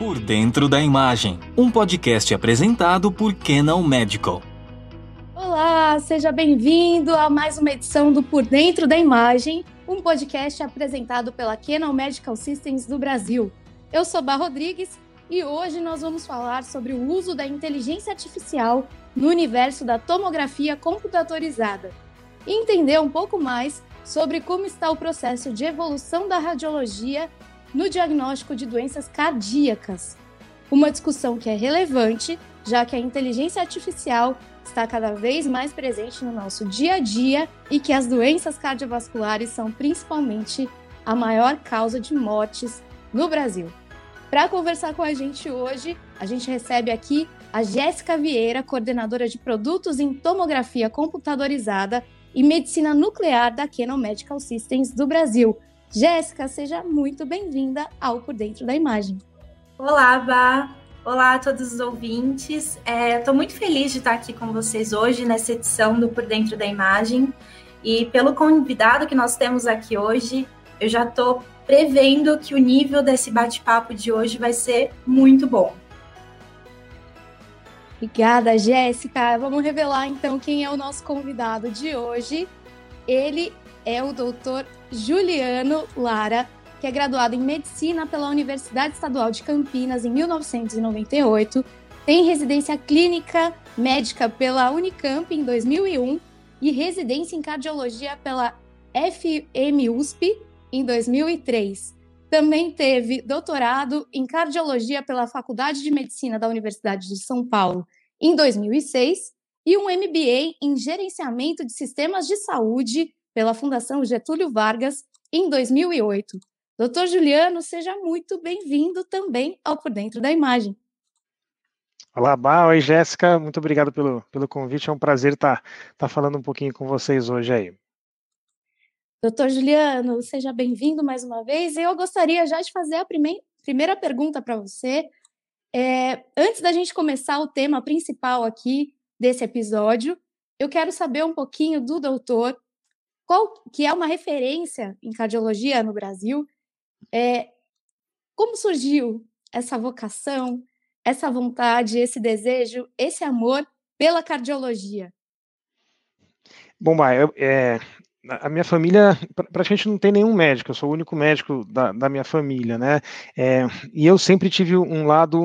Por Dentro da Imagem, um podcast apresentado por Canon Medical. Olá, seja bem-vindo a mais uma edição do Por Dentro da Imagem, um podcast apresentado pela Canon Medical Systems do Brasil. Eu sou Bar Rodrigues e hoje nós vamos falar sobre o uso da inteligência artificial no universo da tomografia computadorizada e entender um pouco mais sobre como está o processo de evolução da radiologia no diagnóstico de doenças cardíacas. Uma discussão que é relevante, já que a inteligência artificial está cada vez mais presente no nosso dia a dia e que as doenças cardiovasculares são principalmente a maior causa de mortes no Brasil. Para conversar com a gente hoje, a gente recebe aqui a Jéssica Vieira, coordenadora de produtos em tomografia computadorizada e medicina nuclear da Canon Medical Systems do Brasil. Jéssica, seja muito bem-vinda ao Por Dentro da Imagem. Olá, Bá. Olá a todos os ouvintes. Estou é, muito feliz de estar aqui com vocês hoje nessa edição do Por Dentro da Imagem. E pelo convidado que nós temos aqui hoje, eu já estou prevendo que o nível desse bate-papo de hoje vai ser muito bom. Obrigada, Jéssica. Vamos revelar então quem é o nosso convidado de hoje. Ele é o doutor Juliano Lara, que é graduado em Medicina pela Universidade Estadual de Campinas em 1998, tem residência clínica médica pela Unicamp em 2001 e residência em cardiologia pela FMUSP em 2003. Também teve doutorado em cardiologia pela Faculdade de Medicina da Universidade de São Paulo em 2006 e um MBA em gerenciamento de sistemas de saúde pela Fundação Getúlio Vargas em 2008. Doutor Juliano, seja muito bem-vindo também ao Por Dentro da Imagem. Olá, Bá. Oi, Jéssica. Muito obrigado pelo, pelo convite. É um prazer estar, estar falando um pouquinho com vocês hoje aí. Doutor Juliano, seja bem-vindo mais uma vez. Eu gostaria já de fazer a primeir, primeira pergunta para você. É, antes da gente começar o tema principal aqui desse episódio, eu quero saber um pouquinho do doutor qual que é uma referência em cardiologia no Brasil. É, como surgiu essa vocação, essa vontade, esse desejo, esse amor pela cardiologia? Bom, eu, é, a minha família praticamente não tem nenhum médico, eu sou o único médico da, da minha família, né? É, e eu sempre tive um lado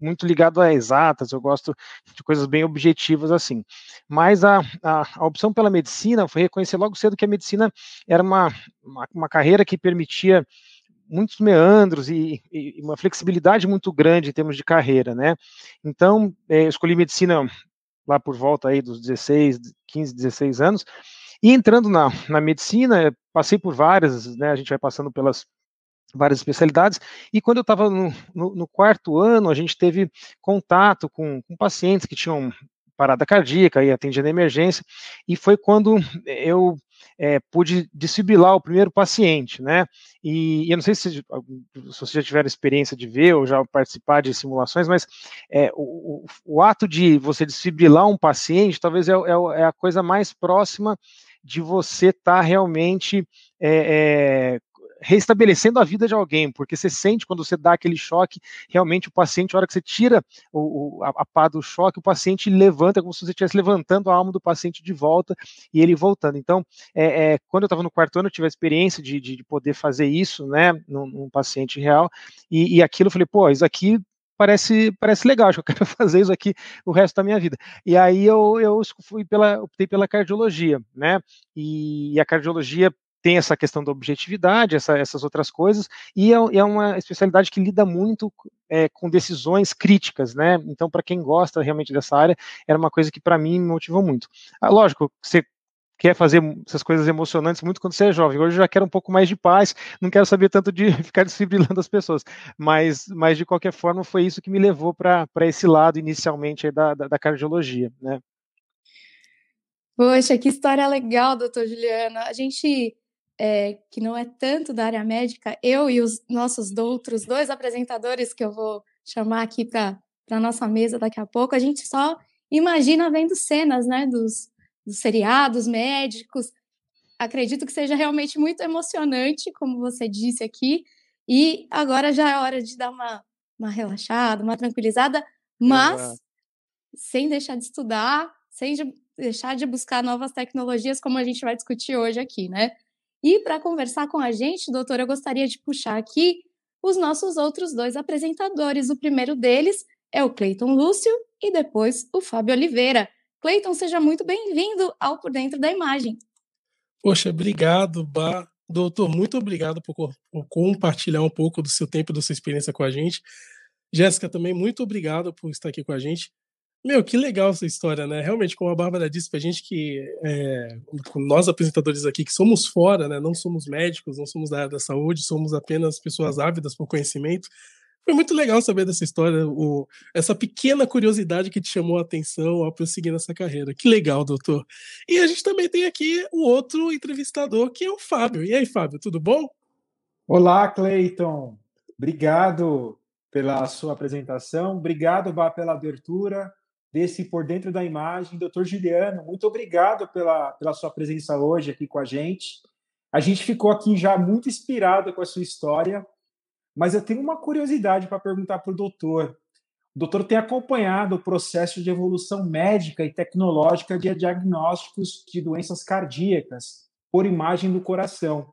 muito ligado a exatas, eu gosto de coisas bem objetivas assim. Mas a, a, a, opção pela medicina foi reconhecer logo cedo que a medicina era uma, uma, uma carreira que permitia muitos meandros e, e, uma flexibilidade muito grande em termos de carreira, né? Então, é, escolhi medicina lá por volta aí dos 16, 15, 16 anos, e entrando na, na medicina, passei por várias, né? A gente vai passando pelas várias especialidades, e quando eu estava no, no, no, quarto ano, a gente teve contato com, com pacientes que tinham parada cardíaca e atendia na emergência, e foi quando eu é, pude desfibrilar o primeiro paciente, né? E, e eu não sei se, se vocês já tiveram experiência de ver ou já participar de simulações, mas é, o, o, o, ato de você desfibrilar um paciente talvez é, é, é a coisa mais próxima de você estar tá realmente é, é, restabelecendo a vida de alguém, porque você sente quando você dá aquele choque, realmente o paciente, a hora que você tira o, o, a, a pá do choque, o paciente levanta, como se você estivesse levantando a alma do paciente de volta e ele voltando. Então, é, é quando eu estava no quarto ano, eu tive a experiência de, de, de poder fazer isso, né, num, num paciente real, e, e aquilo eu falei, pô, isso aqui parece, parece legal, acho que eu quero fazer isso aqui o resto da minha vida. E aí eu, eu fui pela, optei pela cardiologia, né? E a cardiologia tem essa questão da objetividade, essa, essas outras coisas, e é, é, uma especialidade que lida muito é, com decisões críticas, né? Então, para quem gosta realmente dessa área, era uma coisa que para mim me motivou muito. Ah, lógico, você quer fazer essas coisas emocionantes muito quando você é jovem. Hoje eu já quero um pouco mais de paz, não quero saber tanto de ficar desfibrilando as pessoas. Mas, mas de qualquer forma, foi isso que me levou para esse lado inicialmente da, da, da cardiologia, né? Poxa, que história legal, doutor Juliana. A gente é, que não é tanto da área médica, eu e os nossos outros dois apresentadores que eu vou chamar aqui para a nossa mesa daqui a pouco, a gente só imagina vendo cenas né, dos, dos seriados médicos. Acredito que seja realmente muito emocionante, como você disse aqui. E agora já é hora de dar uma, uma relaxada, uma tranquilizada, mas sem deixar de estudar, sem de deixar de buscar novas tecnologias, como a gente vai discutir hoje aqui, né? E para conversar com a gente, doutor, eu gostaria de puxar aqui os nossos outros dois apresentadores. O primeiro deles é o Cleiton Lúcio e depois o Fábio Oliveira. Cleiton, seja muito bem-vindo ao Por Dentro da Imagem. Poxa, obrigado, Bá. Doutor, muito obrigado por, por compartilhar um pouco do seu tempo e da sua experiência com a gente. Jéssica, também muito obrigado por estar aqui com a gente. Meu, que legal essa história, né? Realmente, como a Bárbara disse pra gente que é, nós apresentadores aqui que somos fora, né? Não somos médicos, não somos da área da saúde, somos apenas pessoas ávidas por conhecimento. Foi muito legal saber dessa história, o, essa pequena curiosidade que te chamou a atenção ao prosseguir nessa carreira. Que legal, doutor. E a gente também tem aqui o outro entrevistador, que é o Fábio. E aí, Fábio, tudo bom? Olá, Cleiton. Obrigado pela sua apresentação. Obrigado, Bá, pela abertura desse Por Dentro da Imagem. Doutor Juliano, muito obrigado pela, pela sua presença hoje aqui com a gente. A gente ficou aqui já muito inspirado com a sua história, mas eu tenho uma curiosidade para perguntar para o doutor. O doutor tem acompanhado o processo de evolução médica e tecnológica de diagnósticos de doenças cardíacas por imagem do coração.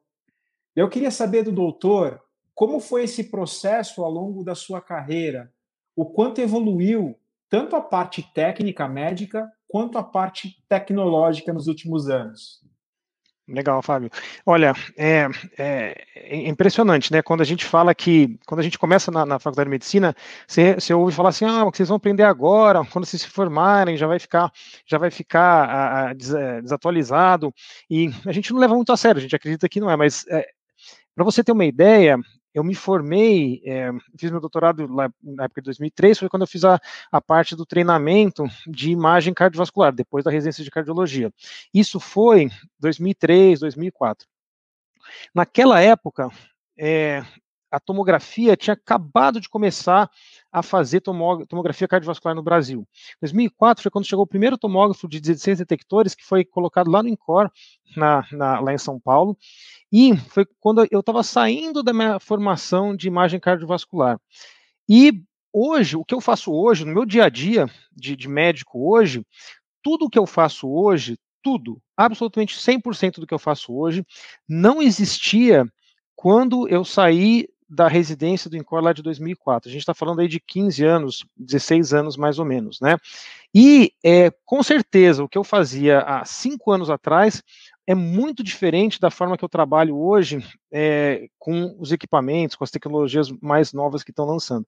Eu queria saber do doutor como foi esse processo ao longo da sua carreira, o quanto evoluiu tanto a parte técnica médica quanto a parte tecnológica nos últimos anos. Legal, Fábio. Olha, é, é, é, impressionante, né? Quando a gente fala que, quando a gente começa na, na faculdade de medicina, você, você, ouve falar assim, ah, o que vocês vão aprender agora, quando vocês se formarem, já vai ficar, já vai ficar a, a, é, desatualizado. E a gente não leva muito a sério, a gente acredita que não é, mas é, para você ter uma ideia, eu me formei, é, fiz meu doutorado lá na época de 2003, foi quando eu fiz a, a parte do treinamento de imagem cardiovascular, depois da residência de cardiologia. Isso foi 2003, 2004. Naquela época, é, a tomografia tinha acabado de começar a fazer tomografia cardiovascular no Brasil. 2004 foi quando chegou o primeiro tomógrafo de 16 detectores que foi colocado lá no INCOR, na, na, lá em São Paulo, e foi quando eu estava saindo da minha formação de imagem cardiovascular. E hoje, o que eu faço hoje, no meu dia a dia de, de médico hoje, tudo o que eu faço hoje, tudo, absolutamente 100% do que eu faço hoje, não existia quando eu saí da residência do INCOR lá de 2004. A gente está falando aí de 15 anos, 16 anos mais ou menos, né? E é, com certeza o que eu fazia há cinco anos atrás é muito diferente da forma que eu trabalho hoje é, com os equipamentos, com as tecnologias mais novas que estão lançando.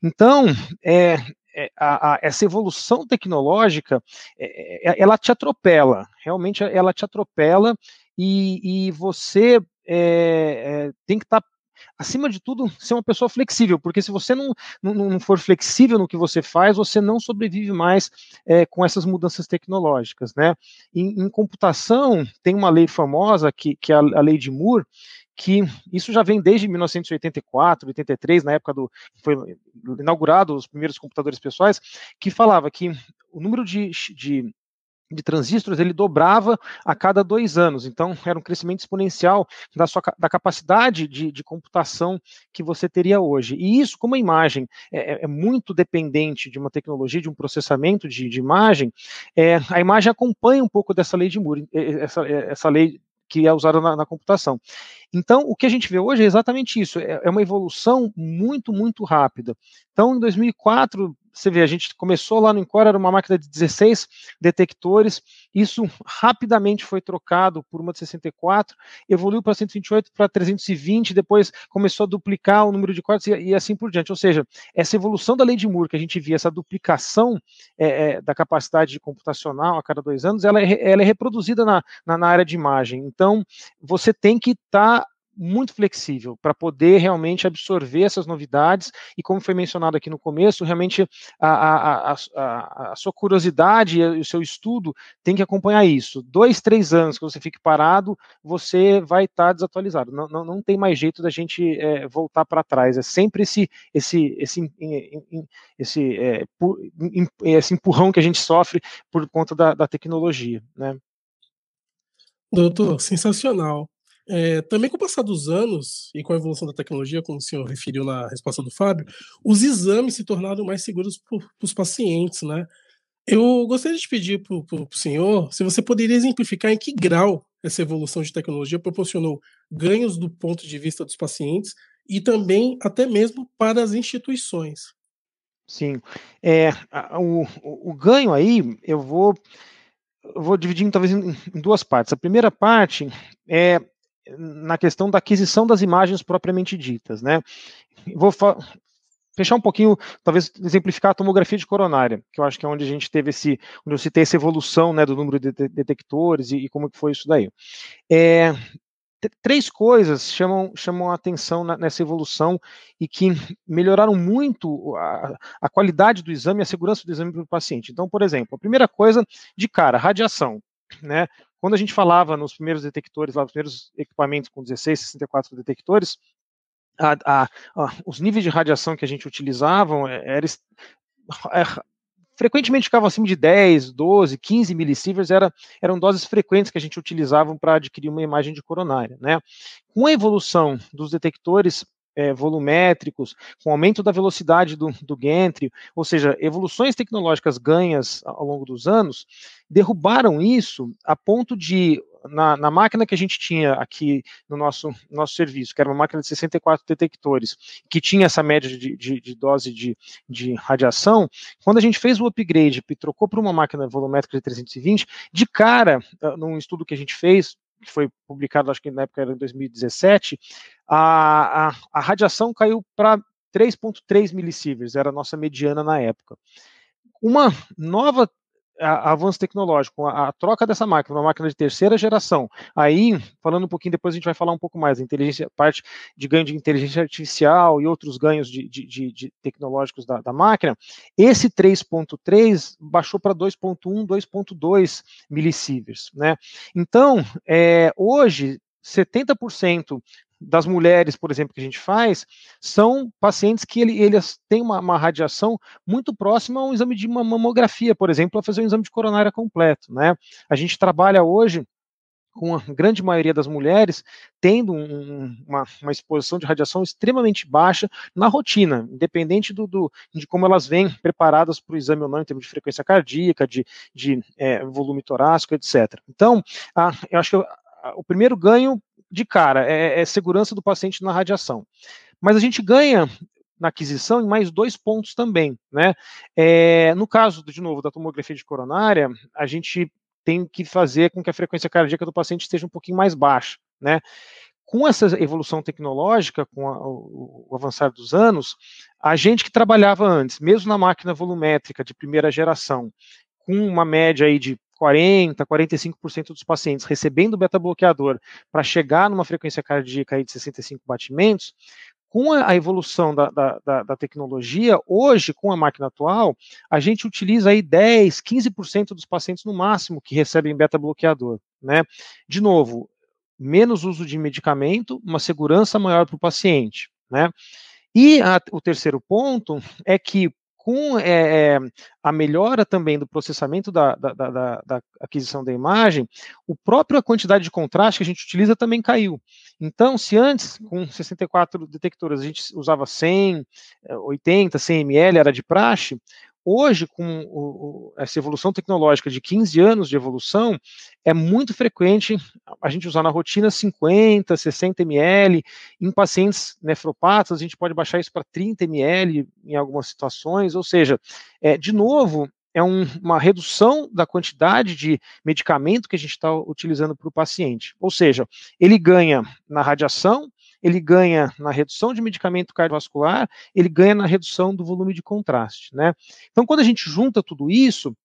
Então, é, é, a, a, essa evolução tecnológica, é, é, ela te atropela, realmente ela te atropela e, e você é, tem que estar tá acima de tudo, ser uma pessoa flexível, porque se você não, não, não for flexível no que você faz, você não sobrevive mais é, com essas mudanças tecnológicas, né? Em, em, computação, tem uma lei famosa, que, que é a, a lei de Moore, que isso já vem desde 1984, 83, na época do foi inaugurado os primeiros computadores pessoais, que falava que o número de, de de transistores ele dobrava a cada dois anos, então era um crescimento exponencial da, sua, da capacidade de, de computação que você teria hoje. E isso, como a imagem é, é, é muito dependente de uma tecnologia, de um processamento de, de imagem, é, a imagem acompanha um pouco dessa lei de Moore, essa, essa lei que é usada na, na, computação. Então, o que a gente vê hoje é exatamente isso, é, é uma evolução muito, muito rápida. Então, em 2004, você vê, a gente começou lá no Encore, era uma máquina de 16 detectores, isso rapidamente foi trocado por uma de 64, evoluiu para 128, para 320, depois começou a duplicar o número de cortes e, e, assim por diante. Ou seja, essa evolução da lei de Moore, que a gente via, essa duplicação é, é, da capacidade computacional a cada dois anos, ela é, ela é reproduzida na, na, na, área de imagem. Então, você tem que estar tá muito flexível para poder realmente absorver essas novidades e como foi mencionado aqui no começo, realmente a, a, a, a sua curiosidade e o seu estudo tem que acompanhar isso. Dois, três anos que você fique parado, você vai estar tá desatualizado. Não, não, não tem mais jeito da gente é, voltar para trás. É sempre esse esse esse esse, é, esse empurrão que a gente sofre por conta da, da tecnologia, né? Doutor, sensacional. É, também com o passar dos anos e com a evolução da tecnologia, como o senhor referiu na resposta do Fábio, os exames se tornaram mais seguros para os pacientes, né? Eu gostaria de pedir para o senhor se você poderia exemplificar em que grau essa evolução de tecnologia proporcionou ganhos do ponto de vista dos pacientes e também até mesmo para as instituições. Sim. É, o, o, ganho aí, eu vou, eu vou dividir talvez em duas partes. A primeira parte é na questão da aquisição das imagens propriamente ditas, né? Vou fechar um pouquinho, talvez exemplificar a tomografia de coronária, que eu acho que é onde a gente teve esse, onde eu citei essa evolução, né, do número de detectores e, e como que foi isso daí. É, três coisas chamam, chamam a atenção na, nessa evolução e que melhoraram muito a, a qualidade do exame e a segurança do exame para o paciente. Então, por exemplo, a primeira coisa, de cara, radiação. Né? Quando a gente falava nos primeiros detectores, lá, nos primeiros equipamentos com 16, 64 detectores, a, a, a, os níveis de radiação que a gente utilizava era, é, frequentemente ficavam acima de 10, 12, 15 millisieverts, era, eram doses frequentes que a gente utilizava para adquirir uma imagem de coronária. Né? Com a evolução dos detectores é, volumétricos, com aumento da velocidade do, do gantry, ou seja, evoluções tecnológicas ganhas ao longo dos anos, derrubaram isso a ponto de na, na, máquina que a gente tinha aqui no nosso, nosso serviço, que era uma máquina de 64 detectores, que tinha essa média de, de, de dose de, de, radiação, quando a gente fez o upgrade e trocou para uma máquina volumétrica de 320, de cara, ah, num estudo que a gente fez, que foi publicado, acho que na época era em 2017, a, a, a radiação caiu para 3,3 millisieverts, era a nossa mediana na época. Uma nova avanço tecnológico, a, a, troca dessa máquina, uma máquina de terceira geração. Aí, falando um pouquinho, depois a gente vai falar um pouco mais inteligência, parte de ganho de inteligência artificial e outros ganhos de, de, de, de tecnológicos da, da, máquina. Esse 3.3 baixou para 2.1, 2.2 millisieverts, né? Então, é, hoje 70% das mulheres, por exemplo, que a gente faz, são pacientes que ele, eles têm uma, uma, radiação muito próxima a um exame de uma mamografia, por exemplo, a fazer um exame de coronária completo, né? A gente trabalha hoje com a grande maioria das mulheres tendo um, uma, uma, exposição de radiação extremamente baixa na rotina, independente do, do de como elas vêm preparadas para o exame ou não, em termos de frequência cardíaca, de, de é, volume torácico, etc. Então, a, eu acho que o primeiro ganho de cara, é, é segurança do paciente na radiação. Mas a gente ganha na aquisição em mais dois pontos também, né? É, no caso, de novo, da tomografia de coronária, a gente tem que fazer com que a frequência cardíaca do paciente esteja um pouquinho mais baixa, né? Com essa evolução tecnológica, com a, o, o avançar dos anos, a gente que trabalhava antes, mesmo na máquina volumétrica de primeira geração, com uma média aí de 40, 45% dos pacientes recebendo beta-bloqueador para chegar numa frequência cardíaca aí de 65 batimentos, com a evolução da, da, da, da, tecnologia, hoje, com a máquina atual, a gente utiliza aí 10, 15% dos pacientes no máximo que recebem beta-bloqueador, né? De novo, menos uso de medicamento, uma segurança maior para o paciente, né? E a, o terceiro ponto é que com é, a melhora também do processamento da, da, da, da, aquisição da imagem, o próprio quantidade de contraste que a gente utiliza também caiu. Então, se antes, com 64 detectores, a gente usava 100, 80, 100 ml, era de praxe, Hoje, com o, essa evolução tecnológica de 15 anos de evolução, é muito frequente a gente usar na rotina 50, 60 ml. Em pacientes nefropatas, a gente pode baixar isso para 30 ml em algumas situações. Ou seja, é, de novo, é um, uma redução da quantidade de medicamento que a gente está utilizando para o paciente. Ou seja, ele ganha na radiação, ele ganha na redução de medicamento cardiovascular, ele ganha na redução do volume de contraste, né? Então, quando a gente junta tudo isso,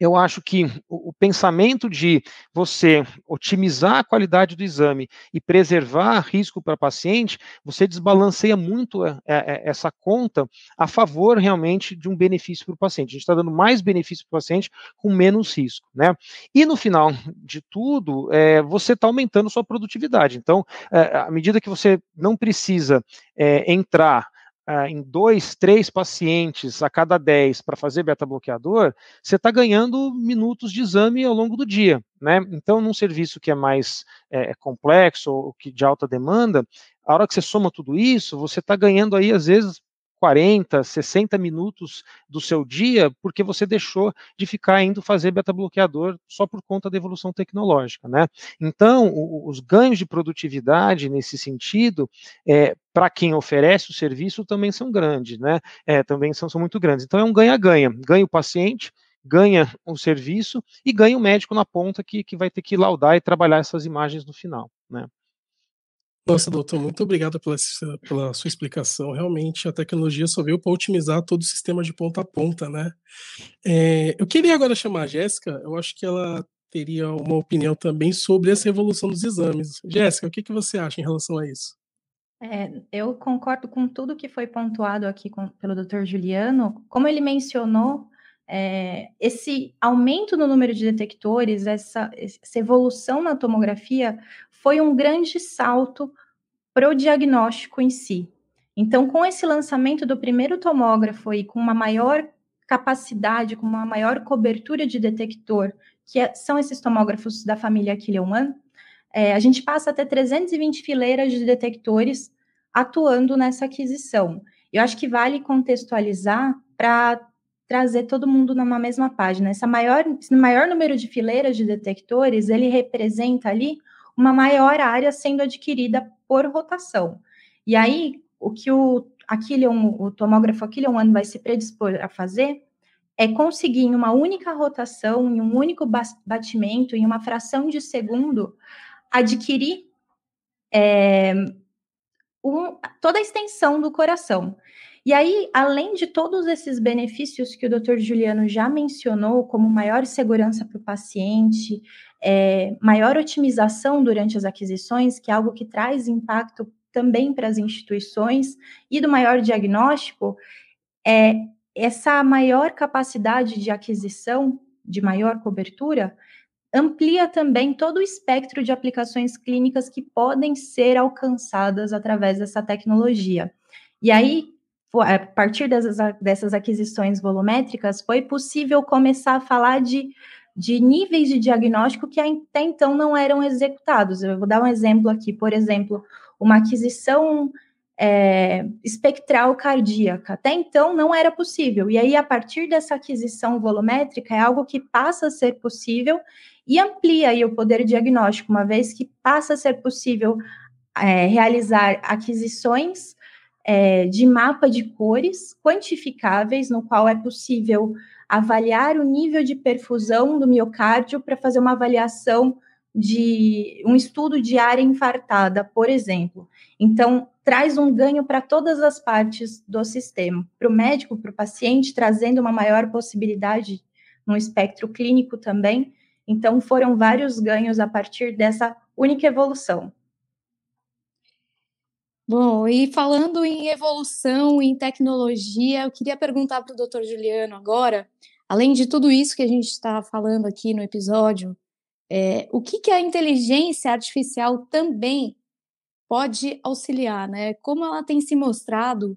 eu acho que o, o, pensamento de você otimizar a qualidade do exame e preservar risco para paciente, você desbalanceia muito a, a, a essa conta a favor realmente de um benefício para o paciente. A gente está dando mais benefício para o paciente com menos risco, né? E no final de tudo, é, você está aumentando sua produtividade. Então, é, à medida que você não precisa é, entrar uh, em dois, três pacientes a cada dez para fazer beta-bloqueador, você está ganhando minutos de exame ao longo do dia. Né? Então, num serviço que é mais é, complexo ou que de alta demanda, a hora que você soma tudo isso, você está ganhando aí, às vezes, 40, 60 minutos do seu dia, porque você deixou de ficar indo fazer beta-bloqueador só por conta da evolução tecnológica, né? Então, o, os ganhos de produtividade nesse sentido, é, para quem oferece o serviço, também são grandes, né? É, também são, são muito grandes. Então, é um ganha-ganha. Ganha o paciente, ganha o serviço e ganha o médico na ponta que, que vai ter que laudar e trabalhar essas imagens no final, né? Nossa, doutor, muito obrigado pela, pela sua explicação. Realmente, a tecnologia só veio para otimizar todo o sistema de ponta a ponta, né? É, eu queria agora chamar a Jéssica, eu acho que ela teria uma opinião também sobre essa evolução dos exames. Jéssica, o que, que você acha em relação a isso? É, eu concordo com tudo que foi pontuado aqui com, pelo Dr. Juliano. Como ele mencionou, é, esse aumento no número de detectores, essa, essa evolução na tomografia, foi um grande salto para o diagnóstico em si. Então, com esse lançamento do primeiro tomógrafo e com uma maior capacidade, com uma maior cobertura de detector, que é, são esses tomógrafos da família One, é, a gente passa a ter 320 fileiras de detectores atuando nessa aquisição. Eu acho que vale contextualizar para trazer todo mundo numa mesma página. Essa maior, esse maior número de fileiras de detectores, ele representa ali uma maior área sendo adquirida por rotação. E aí, o que o Aquilion, o tomógrafo Aquilion One vai se predispor a fazer é conseguir em uma única rotação, em um único batimento, em uma fração de segundo, adquirir é, um, toda a extensão do coração. E aí, além de todos esses benefícios que o Dr. Juliano já mencionou, como maior segurança para o paciente, é, maior otimização durante as aquisições, que é algo que traz impacto também para as instituições, e do maior diagnóstico, é, essa maior capacidade de aquisição, de maior cobertura, amplia também todo o espectro de aplicações clínicas que podem ser alcançadas através dessa tecnologia. E aí, a partir dessas, dessas aquisições volumétricas, foi possível começar a falar de, de níveis de diagnóstico que até então não eram executados. Eu vou dar um exemplo aqui, por exemplo, uma aquisição é, espectral cardíaca. Até então não era possível. E aí, a partir dessa aquisição volumétrica, é algo que passa a ser possível e amplia aí o poder diagnóstico, uma vez que passa a ser possível é, realizar aquisições é, de mapa de cores quantificáveis, no qual é possível avaliar o nível de perfusão do miocárdio para fazer uma avaliação de um estudo de área infartada, por exemplo. Então, traz um ganho para todas as partes do sistema, para o médico, para o paciente, trazendo uma maior possibilidade no espectro clínico também. Então, foram vários ganhos a partir dessa única evolução. Bom, e falando em evolução, em tecnologia, eu queria perguntar para o doutor Juliano agora, além de tudo isso que a gente está falando aqui no episódio, é, o que, que a inteligência artificial também pode auxiliar, né? Como ela tem se mostrado,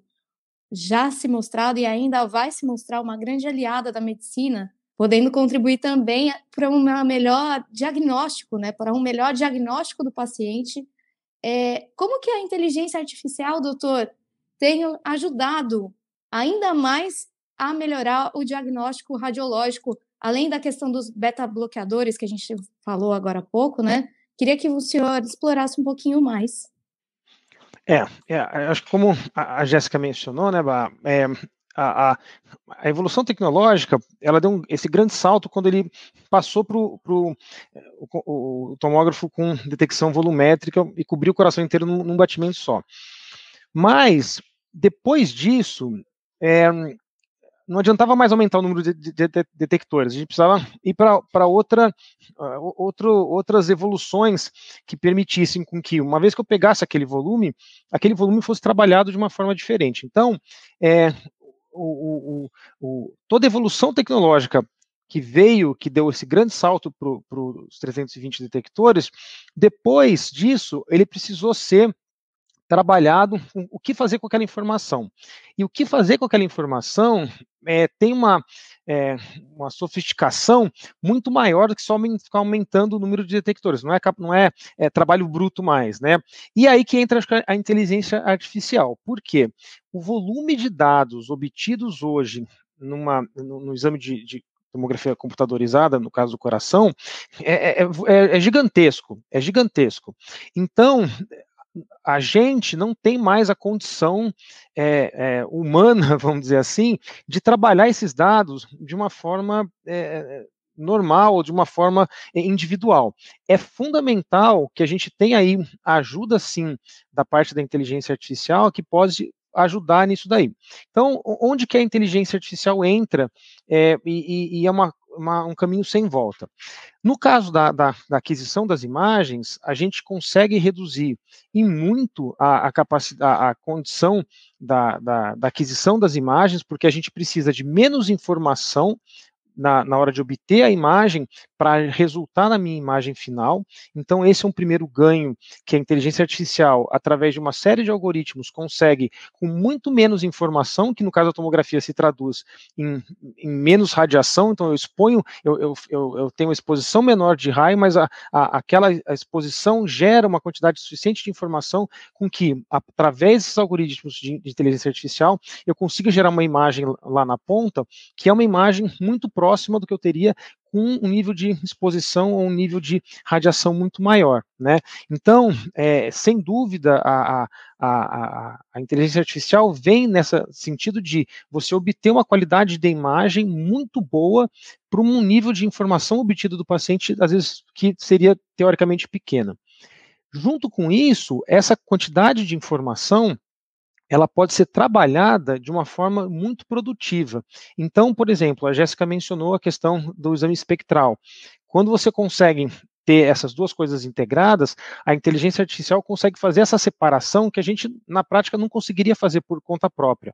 já se mostrado e ainda vai se mostrar uma grande aliada da medicina, podendo contribuir também para um melhor diagnóstico, né? Para um melhor diagnóstico do paciente é, como que a inteligência artificial, doutor, tem ajudado ainda mais a melhorar o diagnóstico radiológico, além da questão dos beta-bloqueadores que a gente falou agora há pouco, né? Queria que o senhor explorasse um pouquinho mais. É, é acho que como a, Jéssica mencionou, né, Bah, é, a, a, a, evolução tecnológica ela deu um, esse grande salto quando ele passou para o, o, tomógrafo com detecção volumétrica e cobriu o coração inteiro num, num batimento só. Mas depois disso, é, não adiantava mais aumentar o número de, de, de detectores, a gente precisava ir para outra, uh, outro, outras evoluções que permitissem com que, uma vez que eu pegasse aquele volume, aquele volume fosse trabalhado de uma forma diferente. Então, é, o, o, o, toda evolução tecnológica que veio, que deu esse grande salto para os 320 detectores, depois disso, ele precisou ser trabalhado o que fazer com aquela informação. E o que fazer com aquela informação é, tem uma, é, uma sofisticação muito maior do que só ficar aumentando o número de detectores. Não é, não é, é trabalho bruto mais, né? E aí que entra a inteligência artificial. Por quê? O volume de dados obtidos hoje numa, no, no exame de, de tomografia computadorizada, no caso do coração, é, é, é, é, gigantesco, é gigantesco. Então, a gente não tem mais a condição é, é, humana, vamos dizer assim, de trabalhar esses dados de uma forma é, normal, de uma forma individual. É fundamental que a gente tenha aí ajuda, sim, da parte da inteligência artificial, que pode ajudar nisso daí. Então, onde que a inteligência artificial entra é, e, e, é uma, uma, um caminho sem volta. No caso da, da, da, aquisição das imagens, a gente consegue reduzir em muito a, a capacidade, a, condição da, da, da aquisição das imagens, porque a gente precisa de menos informação na, na hora de obter a imagem para resultar na minha imagem final. Então, esse é um primeiro ganho que a inteligência artificial, através de uma série de algoritmos, consegue com muito menos informação, que no caso da tomografia se traduz em, em menos radiação. Então, eu exponho, eu, eu, eu, eu, tenho uma exposição menor de raio, mas a, a, aquela a exposição gera uma quantidade suficiente de informação com que, através desses algoritmos de, de inteligência artificial, eu consiga gerar uma imagem lá na ponta, que é uma imagem muito próxima do que eu teria com um nível de exposição ou um nível de radiação muito maior, né? Então, é, sem dúvida, a, a, a, a, inteligência artificial vem nesse sentido de você obter uma qualidade de imagem muito boa para um nível de informação obtido do paciente, às vezes, que seria teoricamente pequena. Junto com isso, essa quantidade de informação ela pode ser trabalhada de uma forma muito produtiva. Então, por exemplo, a Jéssica mencionou a questão do exame espectral. Quando você consegue ter essas duas coisas integradas, a inteligência artificial consegue fazer essa separação que a gente, na prática, não conseguiria fazer por conta própria.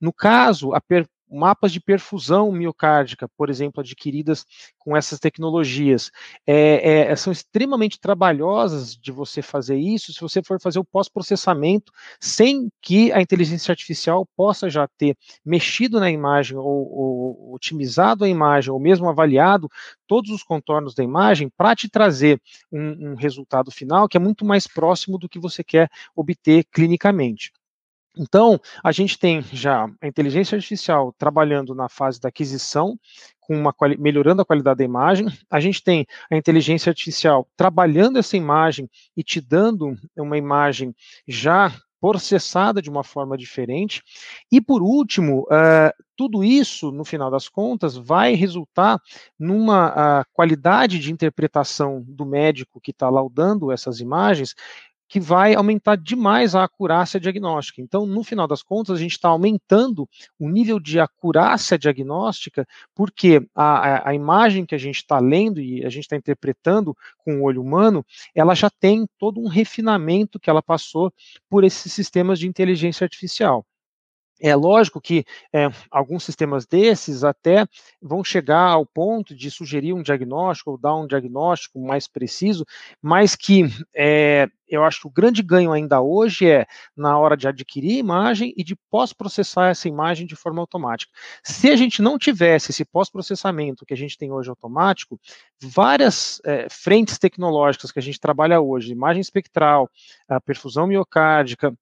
No caso, a, per mapas de perfusão miocárdica, por exemplo, adquiridas com essas tecnologias, é, é, são extremamente trabalhosas de você fazer isso se você for fazer o pós-processamento sem que a inteligência artificial possa já ter mexido na imagem ou, ou otimizado a imagem ou mesmo avaliado todos os contornos da imagem para te trazer um, um resultado final que é muito mais próximo do que você quer obter clinicamente. Então, a gente tem já a inteligência artificial trabalhando na fase da aquisição, uma, melhorando a qualidade da imagem. A gente tem a inteligência artificial trabalhando essa imagem e te dando uma imagem já processada de uma forma diferente. E por último, uh, tudo isso, no final das contas, vai resultar numa uh, qualidade de interpretação do médico que está laudando essas imagens que vai aumentar demais a acurácia diagnóstica. Então, no final das contas, a gente está aumentando o nível de acurácia diagnóstica, porque a, a, imagem que a gente está lendo e a gente está interpretando com o olho humano, ela já tem todo um refinamento que ela passou por esses sistemas de inteligência artificial. É lógico que é, alguns sistemas desses até vão chegar ao ponto de sugerir um diagnóstico ou dar um diagnóstico mais preciso, mas que é, eu acho que o grande ganho ainda hoje é na hora de adquirir imagem e de pós-processar essa imagem de forma automática. Se a gente não tivesse esse pós-processamento que a gente tem hoje automático, várias é, frentes tecnológicas que a gente trabalha hoje, imagem espectral, perfusão miocárdica,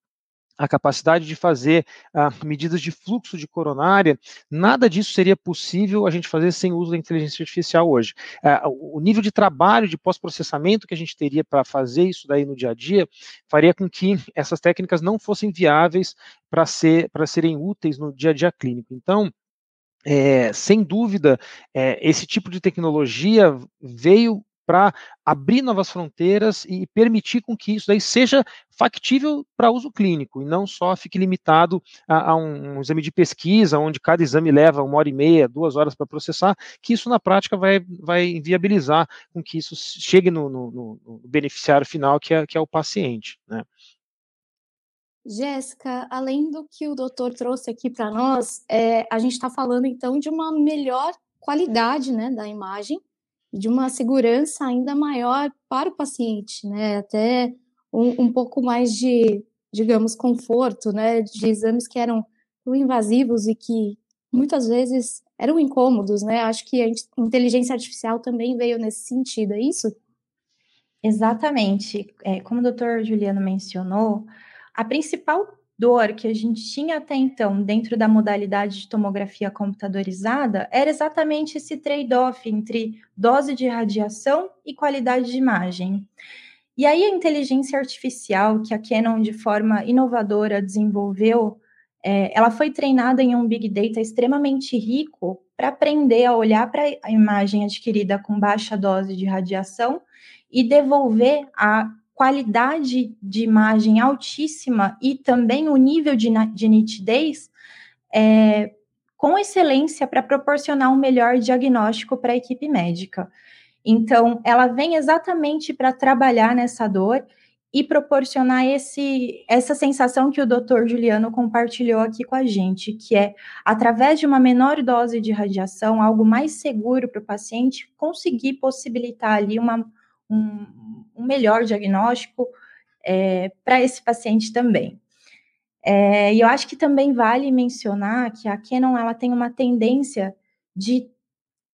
a capacidade de fazer uh, medidas de fluxo de coronária, nada disso seria possível a gente fazer sem o uso da inteligência artificial hoje. Uh, o nível de trabalho, de pós-processamento que a gente teria para fazer isso daí no dia a dia, faria com que essas técnicas não fossem viáveis para ser, serem úteis no dia a dia clínico. Então, é, sem dúvida, é, esse tipo de tecnologia veio para abrir novas fronteiras e permitir com que isso daí seja factível para uso clínico e não só fique limitado a, a um, um, exame de pesquisa, onde cada exame leva uma hora e meia, duas horas para processar, que isso na prática vai, vai viabilizar com que isso chegue no, no, no beneficiário final, que é, que é o paciente. Né? Jéssica, além do que o doutor trouxe aqui para nós, é, a gente está falando então de uma melhor qualidade né, da imagem de uma segurança ainda maior para o paciente, né? Até um, um pouco mais de, digamos, conforto, né, de exames que eram invasivos e que muitas vezes eram incômodos, né? Acho que a inteligência artificial também veio nesse sentido, é isso? Exatamente. É, como o doutor Juliano mencionou, a principal dor que a gente tinha até então dentro da modalidade de tomografia computadorizada era exatamente esse trade-off entre dose de radiação e qualidade de imagem. E aí a inteligência artificial que a Canon de forma inovadora desenvolveu, é, ela foi treinada em um big data extremamente rico para aprender a olhar para a imagem adquirida com baixa dose de radiação e devolver a qualidade de imagem altíssima e também o nível de, de nitidez é, com excelência para proporcionar um melhor diagnóstico para a equipe médica. Então, ela vem exatamente para trabalhar nessa dor e proporcionar esse, essa sensação que o doutor Juliano compartilhou aqui com a gente, que é, através de uma menor dose de radiação, algo mais seguro para o paciente, conseguir possibilitar ali uma, um, um melhor diagnóstico é, para esse paciente também. É, e eu acho que também vale mencionar que a Canon ela tem uma tendência de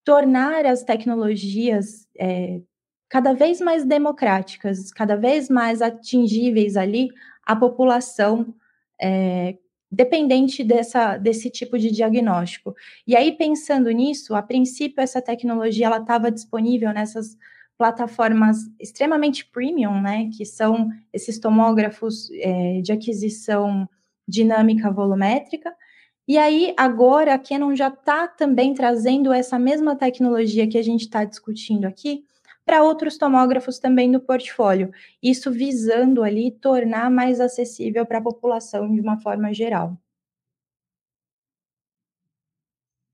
tornar as tecnologias é, cada vez mais democráticas, cada vez mais atingíveis ali à população é, dependente dessa, desse tipo de diagnóstico. E aí, pensando nisso, a princípio, essa tecnologia ela estava disponível nessas plataformas extremamente premium, né, que são esses tomógrafos é, de aquisição dinâmica volumétrica. E aí, agora, a Canon já está também trazendo essa mesma tecnologia que a gente está discutindo aqui para outros tomógrafos também do portfólio, isso visando ali tornar mais acessível para a população de uma forma geral.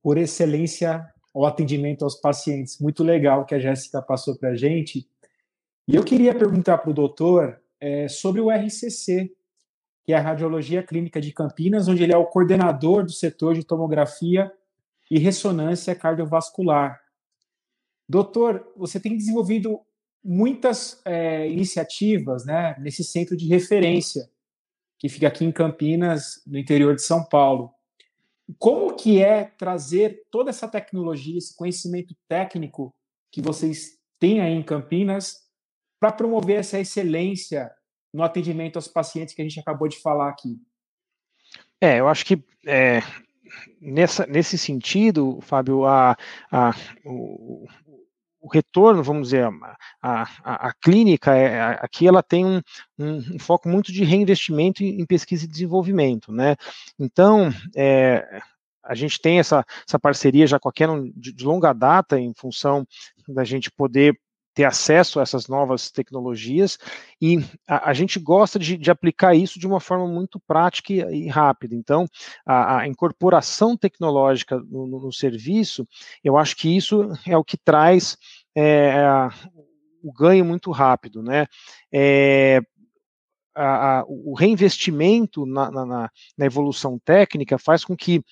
Por excelência, o atendimento aos pacientes. Muito legal que a Jéssica passou para a gente. E eu queria perguntar para o doutor é, sobre o RCC, que é a Radiologia Clínica de Campinas, onde ele é o coordenador do setor de tomografia e ressonância cardiovascular. Doutor, você tem desenvolvido muitas é, iniciativas né, nesse centro de referência, que fica aqui em Campinas, no interior de São Paulo. Como que é trazer toda essa tecnologia, esse conhecimento técnico que vocês têm aí em Campinas para promover essa excelência no atendimento aos pacientes que a gente acabou de falar aqui? É, eu acho que é, nessa, nesse sentido, Fábio, a, a, o, o retorno, vamos dizer, a, a, a clínica é, aqui ela tem um, um, um, foco muito de reinvestimento em, em pesquisa e desenvolvimento, né? Então, é, a gente tem essa, essa parceria já com a Canon de, de longa data em função da gente poder ter acesso a essas novas tecnologias e a, a gente gosta de, de, aplicar isso de uma forma muito prática e, e rápida. Então, a, a incorporação tecnológica no, no, no, serviço, eu acho que isso é o que traz é, o ganho muito rápido, né? É, a, a, o reinvestimento na, na, na, evolução técnica faz com que,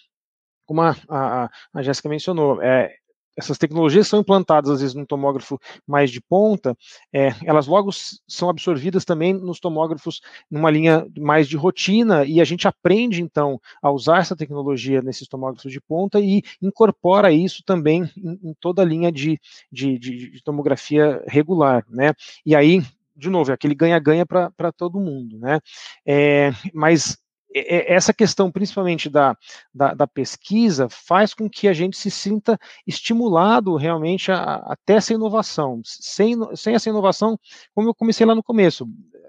como a, a, a Jéssica mencionou, é, essas tecnologias são implantadas às vezes num tomógrafo mais de ponta, é, elas logo são absorvidas também nos tomógrafos numa linha mais de rotina e a gente aprende então a usar essa tecnologia nesses tomógrafos de ponta e incorpora isso também em, em toda a linha de, de, de, de tomografia regular, né? E aí de novo, é aquele ganha-ganha para todo mundo, né? É, mas essa questão, principalmente da, da, da, pesquisa, faz com que a gente se sinta estimulado realmente a, a ter essa inovação. Sem, sem essa inovação, como eu comecei lá no começo,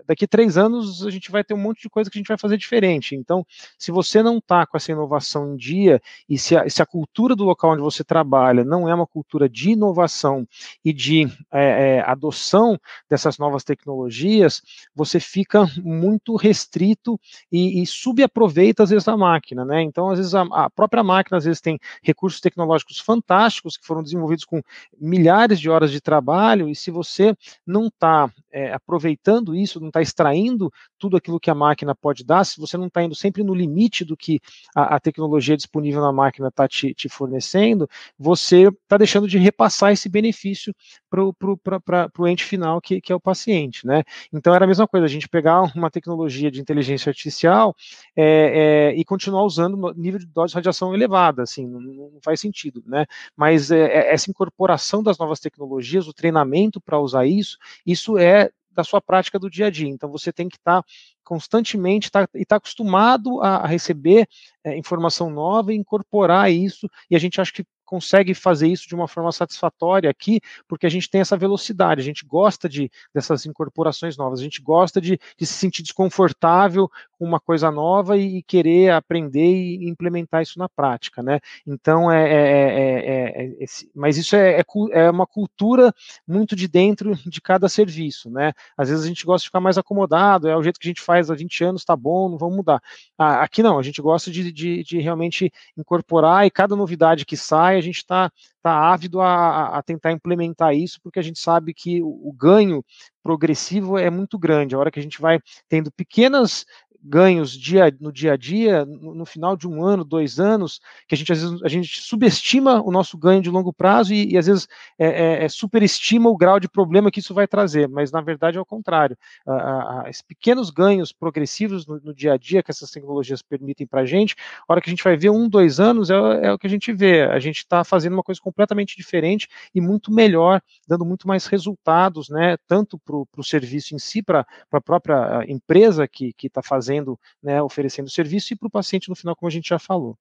daqui três anos a gente vai ter um monte de coisa que a gente vai fazer diferente. Então, se você não está com essa inovação em dia, e se a, se a, cultura do local onde você trabalha não é uma cultura de inovação e de é, é, adoção dessas novas tecnologias, você fica muito restrito e, e subaproveita, às vezes, a máquina. Né? Então, às vezes, a, a própria máquina, às vezes, tem recursos tecnológicos fantásticos que foram desenvolvidos com milhares de horas de trabalho, e se você não está é, aproveitando isso, não está extraindo tudo aquilo que a máquina pode dar, se você não está indo sempre no limite do que a, a tecnologia disponível na máquina está te, te, fornecendo, você está deixando de repassar esse benefício para o ente final, que, que, é o paciente. Né? Então era a mesma coisa, a gente pegar uma tecnologia de inteligência artificial é, é, e continuar usando nível de dose de radiação elevada, assim, não, não faz sentido. Né? Mas é, é essa incorporação das novas tecnologias, o treinamento para usar isso, isso é da sua prática do dia a dia. Então você tem que estar tá constantemente tá, e estar tá acostumado a, a receber é, informação nova e incorporar isso. E a gente acha que consegue fazer isso de uma forma satisfatória aqui, porque a gente tem essa velocidade, a gente gosta de dessas incorporações novas, a gente gosta de, de se sentir desconfortável com uma coisa nova e, e, querer aprender e implementar isso na prática, né? Então é, é, é, esse, mas isso é, é, uma cultura muito de dentro de cada serviço, né? Às vezes a gente gosta de ficar mais acomodado, é o jeito que a gente faz há 20 anos, tá bom, não vamos mudar. Ah, aqui não, a gente gosta de, de, de realmente incorporar e cada novidade que sai a gente está tá ávido a, a, tentar implementar isso, porque a gente sabe que o, o ganho progressivo é muito grande. A hora que a gente vai tendo pequenas ganhos dia, no dia a dia, no, no, final de um ano, dois anos, que a gente às vezes a gente subestima o nosso ganho de longo prazo e, e às vezes é, é, é, superestima o grau de problema que isso vai trazer, mas na verdade é o contrário. A, a, esses pequenos ganhos progressivos no, no, dia a dia que essas tecnologias permitem para a gente, a hora que a gente vai ver um, dois anos, é, é o que a gente vê. A gente está fazendo uma coisa completamente diferente e muito melhor, dando muito mais resultados, né, tanto para o serviço em si, para a própria empresa que está fazendo fazendo, né, oferecendo serviço, e para o paciente no final, como a gente já falou.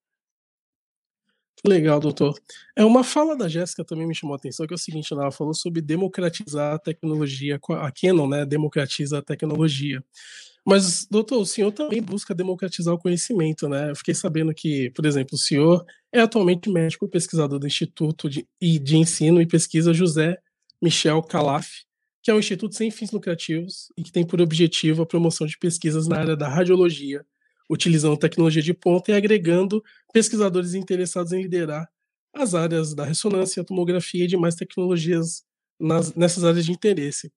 Legal, doutor. É uma fala da Jéssica também me chamou a atenção, que é o seguinte, ela falou sobre democratizar a tecnologia, a Canon, né, democratiza a tecnologia. Mas, doutor, o senhor também busca democratizar o conhecimento, né? Eu fiquei sabendo que, por exemplo, o senhor é atualmente médico pesquisador do Instituto de, de Ensino e Pesquisa José Michel Calaf, que é um instituto sem fins lucrativos e que tem por objetivo a promoção de pesquisas na área da radiologia, utilizando tecnologia de ponta e agregando pesquisadores interessados em liderar as áreas da ressonância, tomografia e demais tecnologias nas, nessas áreas de interesse.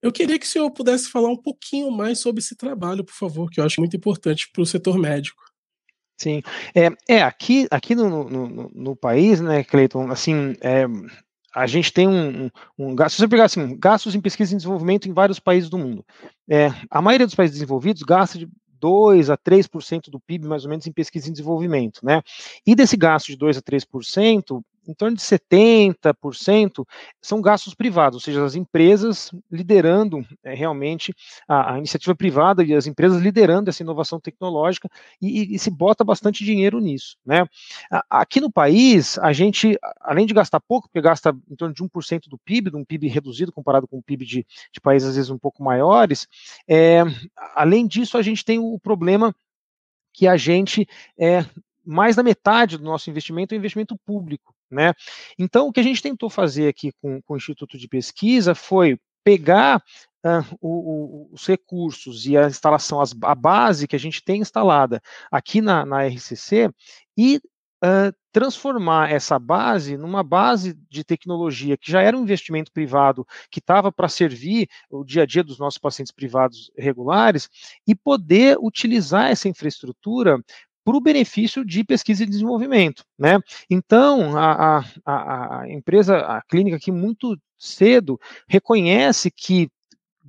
Eu queria que o senhor pudesse falar um pouquinho mais sobre esse trabalho, por favor, que eu acho muito importante para o setor médico. Sim, é, é aqui, aqui no, no, no, país, né, Cleiton, assim, é, a gente tem um, um, um, se você pegar assim, gastos em pesquisa e desenvolvimento em vários países do mundo, é, a maioria dos países desenvolvidos gasta de 2 a 3% do PIB, mais ou menos, em pesquisa e desenvolvimento, né? E desse gasto de 2 a 3%, em torno de 70% são gastos privados, ou seja, as empresas liderando é, realmente a, a, iniciativa privada e as empresas liderando essa inovação tecnológica e, e, e se bota bastante dinheiro nisso. Né? Aqui no país, a gente, além de gastar pouco, porque gasta em torno de 1% do PIB, de um PIB reduzido comparado com o PIB de, de países às vezes um pouco maiores, é, além disso, a gente tem o problema que a gente é, mais da metade do nosso investimento é investimento público. Né? Então, o que a gente tentou fazer aqui com, com o Instituto de Pesquisa foi pegar uh, o, o, os recursos e a instalação, as, a base que a gente tem instalada aqui na, na RCC e uh, transformar essa base numa base de tecnologia que já era um investimento privado que estava para servir o dia a dia dos nossos pacientes privados regulares e poder utilizar essa infraestrutura para o benefício de pesquisa e desenvolvimento, né? Então, a, a, a empresa, a clínica aqui muito cedo reconhece que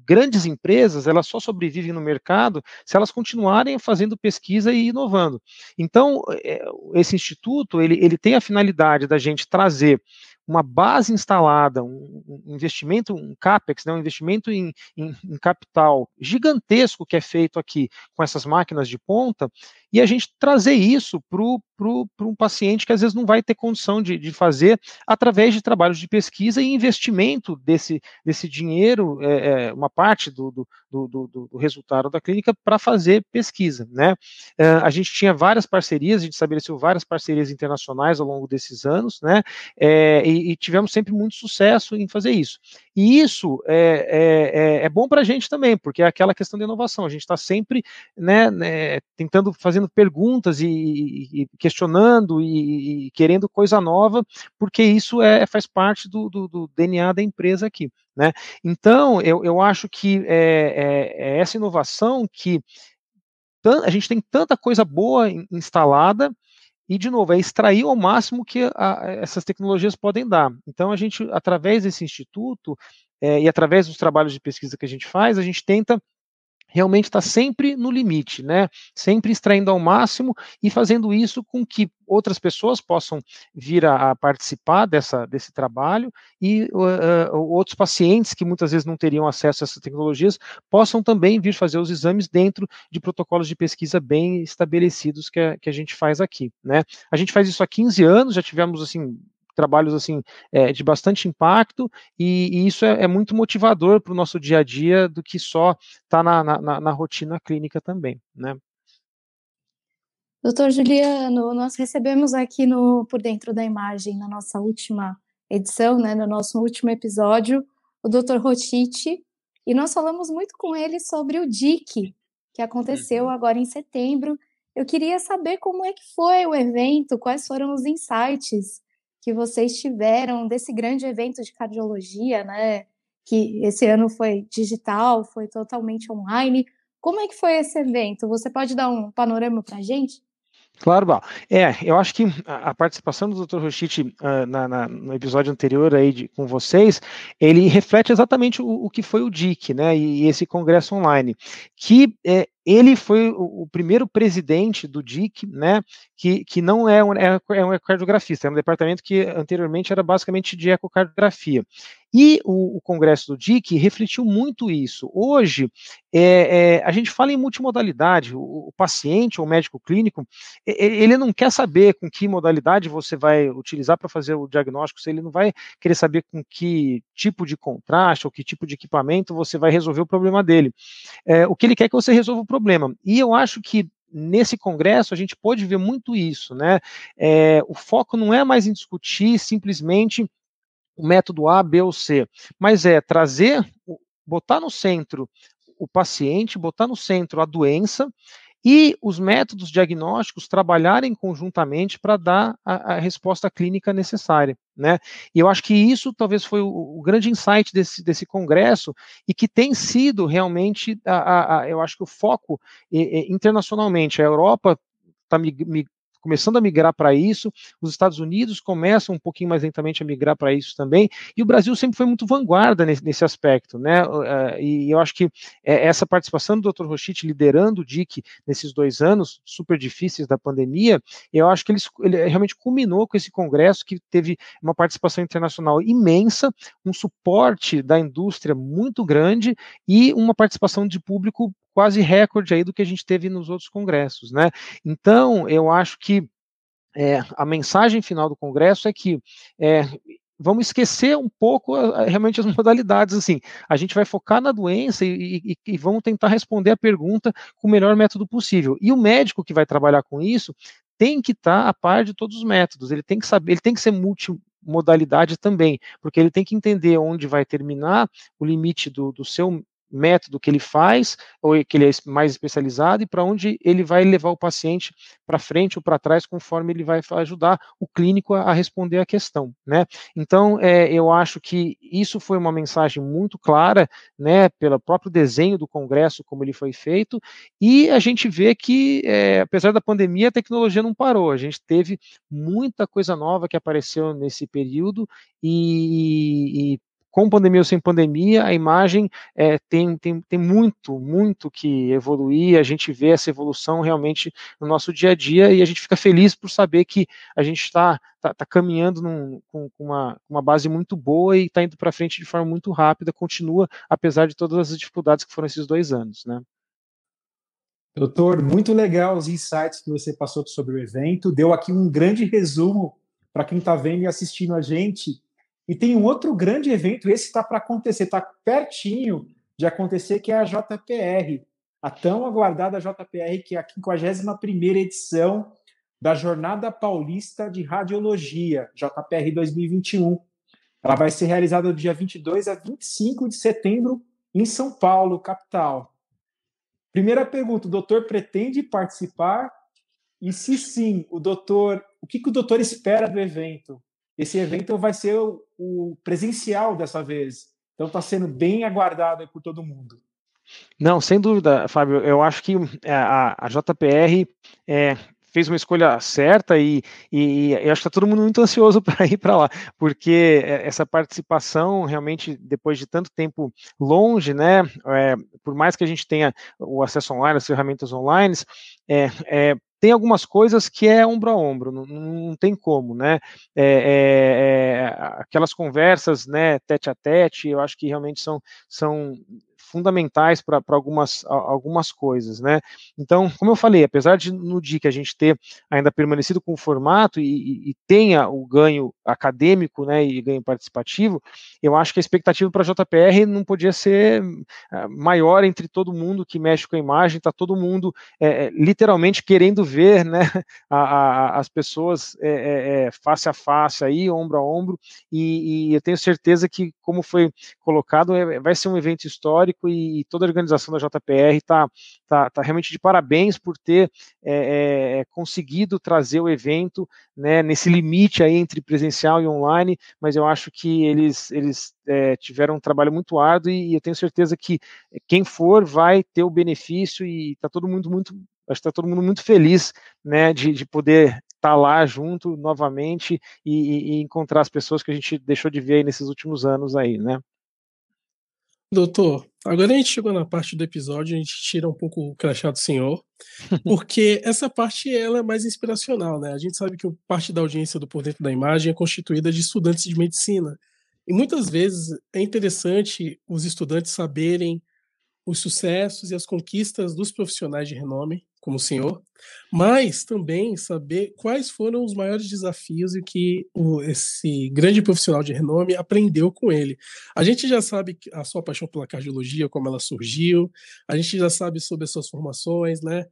grandes empresas elas só sobrevivem no mercado se elas continuarem fazendo pesquisa e inovando. Então, é, esse instituto ele, ele tem a finalidade da gente trazer uma base instalada, um, investimento, um CAPEX, né, um investimento em, em, em, capital gigantesco que é feito aqui com essas máquinas de ponta, e a gente trazer isso para um paciente que às vezes não vai ter condição de, de, fazer através de trabalhos de pesquisa e investimento desse, desse dinheiro, é, é, uma parte do, do, do, do, resultado da clínica para fazer pesquisa. Né? É, a gente tinha várias parcerias, a gente estabeleceu várias parcerias internacionais ao longo desses anos, né? É, e, e tivemos sempre muito sucesso em fazer isso. E isso é, é, é, é bom para a gente também, porque é aquela questão de inovação. A gente está sempre né, né, tentando, fazendo perguntas e, e questionando e, e, querendo coisa nova, porque isso é, faz parte do, do, do DNA da empresa aqui. Né? Então, eu, eu acho que é, é, é essa inovação que a gente tem tanta coisa boa instalada e, de novo, é extrair ao máximo que a, essas tecnologias podem dar. Então, a gente, através desse instituto é, e através dos trabalhos de pesquisa que a gente faz, a gente tenta realmente está sempre no limite, né? Sempre extraindo ao máximo e fazendo isso com que outras pessoas possam vir a, a participar dessa, desse trabalho e uh, outros pacientes que muitas vezes não teriam acesso a essas tecnologias possam também vir fazer os exames dentro de protocolos de pesquisa bem estabelecidos que a, que a gente faz aqui, né? A gente faz isso há 15 anos, já tivemos assim trabalhos assim é, de bastante impacto e, e isso é, é, muito motivador para o nosso dia a dia do que só estar tá na, na, na, rotina clínica também, né? Doutor Juliano, nós recebemos aqui no Por Dentro da Imagem, na nossa última edição, né, no nosso último episódio, o doutor Rotiti, e nós falamos muito com ele sobre o DIC, que aconteceu uhum. agora em setembro. Eu queria saber como é que foi o evento, quais foram os insights que vocês tiveram desse grande evento de cardiologia, né? Que esse ano foi digital, foi totalmente online. Como é que foi esse evento? Você pode dar um panorama para a gente? Claro, Bal. É, eu acho que a participação do Dr. Rochite uh, na, na, no episódio anterior aí de, com vocês, ele reflete exatamente o, o, que foi o DIC, né, e, e esse congresso online, que é, ele foi o, o, primeiro presidente do DIC, né, que, que não é um, é, é um ecocardiografista, é um departamento que anteriormente era basicamente de ecocardiografia. E o, o Congresso do DIC refletiu muito isso. Hoje, é, é, a gente fala em multimodalidade, o, o paciente ou médico clínico, ele não quer saber com que modalidade você vai utilizar para fazer o diagnóstico, ele não vai querer saber com que tipo de contraste ou que tipo de equipamento você vai resolver o problema dele. É, o que ele quer é que você resolva o problema. E eu acho que nesse congresso a gente pode ver muito isso, né? É, o foco não é mais em discutir simplesmente o método A, B ou C, mas é trazer, botar no centro o paciente, botar no centro a doença e os métodos diagnósticos trabalharem conjuntamente para dar a, a, resposta clínica necessária, né? E eu acho que isso talvez foi o, o grande insight desse, desse congresso e que tem sido realmente, a, a eu acho que o foco internacionalmente, a Europa está começando a migrar para isso, os Estados Unidos começam um pouquinho mais lentamente a migrar para isso também, e o Brasil sempre foi muito vanguarda nesse, nesse aspecto, né? Uh, e eu acho que é, essa participação do Dr. Rochit liderando o DIC nesses dois anos super difíceis da pandemia, eu acho que ele, ele realmente culminou com esse congresso que teve uma participação internacional imensa, um suporte da indústria muito grande e uma participação de público quase recorde aí do que a gente teve nos outros congressos, né? Então, eu acho que é, a mensagem final do congresso é que é, vamos esquecer um pouco realmente as modalidades, assim, a gente vai focar na doença e, e, e, vamos tentar responder a pergunta com o melhor método possível. E o médico que vai trabalhar com isso tem que estar a par de todos os métodos, ele tem que saber, ele tem que ser multimodalidade também, porque ele tem que entender onde vai terminar o limite do, do seu método que ele faz, ou que ele é mais especializado, e para onde ele vai levar o paciente para frente ou para trás, conforme ele vai ajudar o clínico a, a responder a questão, né? Então, é, eu acho que isso foi uma mensagem muito clara, né, pelo próprio desenho do congresso, como ele foi feito, e a gente vê que, é, apesar da pandemia, a tecnologia não parou, a gente teve muita coisa nova que apareceu nesse período, e, e com pandemia ou sem pandemia, a imagem é, tem, tem, tem muito, muito que evoluir, a gente vê essa evolução realmente no nosso dia a dia e a gente fica feliz por saber que a gente está tá, tá caminhando num, com, com uma, uma base muito boa e está indo para frente de forma muito rápida, continua, apesar de todas as dificuldades que foram esses dois anos, né? Doutor, muito legal os insights que você passou sobre o evento, deu aqui um grande resumo para quem está vendo e assistindo a gente e tem um outro grande evento, esse está para acontecer, está pertinho de acontecer, que é a JPR, a tão aguardada JPR, que é a 51 edição da Jornada Paulista de Radiologia, JPR 2021. Ela vai ser realizada do dia 22 a 25 de setembro em São Paulo, capital. Primeira pergunta: o doutor pretende participar? E se sim, o doutor, o que, que o doutor espera do evento? Esse evento vai ser o, o presencial dessa vez, então está sendo bem aguardado por todo mundo. Não, sem dúvida, Fábio. Eu acho que é, a, a JPR é, fez uma escolha certa e, e, e acho que está todo mundo muito ansioso para ir para lá, porque é, essa participação realmente, depois de tanto tempo longe, né, é, por mais que a gente tenha o acesso online, as ferramentas online, é, é, tem algumas coisas que é ombro a ombro, não, não tem como, né? É, é, é, aquelas conversas, né, tete a tete, eu acho que realmente são, são fundamentais para algumas, algumas coisas, né? Então, como eu falei, apesar de no dia que a gente ter ainda permanecido com o formato e, e, e tenha o ganho acadêmico, né, e ganho participativo, eu acho que a expectativa para a JPR não podia ser uh, maior entre todo mundo que mexe com a imagem, está todo mundo é, literalmente querendo ver, né, a, a, as pessoas é, é, face a face aí, ombro a ombro, e, e eu tenho certeza que, como foi colocado, vai ser um evento histórico e toda a organização da JPR está tá, tá realmente de parabéns por ter é, é, conseguido trazer o evento né, nesse limite aí entre presencial e online, mas eu acho que eles, eles é, tiveram um trabalho muito árduo e, e, eu tenho certeza que quem for vai ter o benefício e está todo mundo muito acho que está todo mundo muito feliz né, de, de poder estar tá lá junto novamente e, e, encontrar as pessoas que a gente deixou de ver nesses últimos anos aí, né? Doutor, agora a gente chegou na parte do episódio, a gente tira um pouco o crachá do senhor, porque essa parte ela é mais inspiracional, né? A gente sabe que parte da audiência do Por Dentro da Imagem é constituída de estudantes de medicina. E muitas vezes é interessante os estudantes saberem os sucessos e as conquistas dos profissionais de renome, como senhor, mas também saber quais foram os maiores desafios e que o, esse grande profissional de renome aprendeu com ele. A gente já sabe a sua paixão pela cardiologia, como ela surgiu, a gente já sabe sobre as suas formações, né?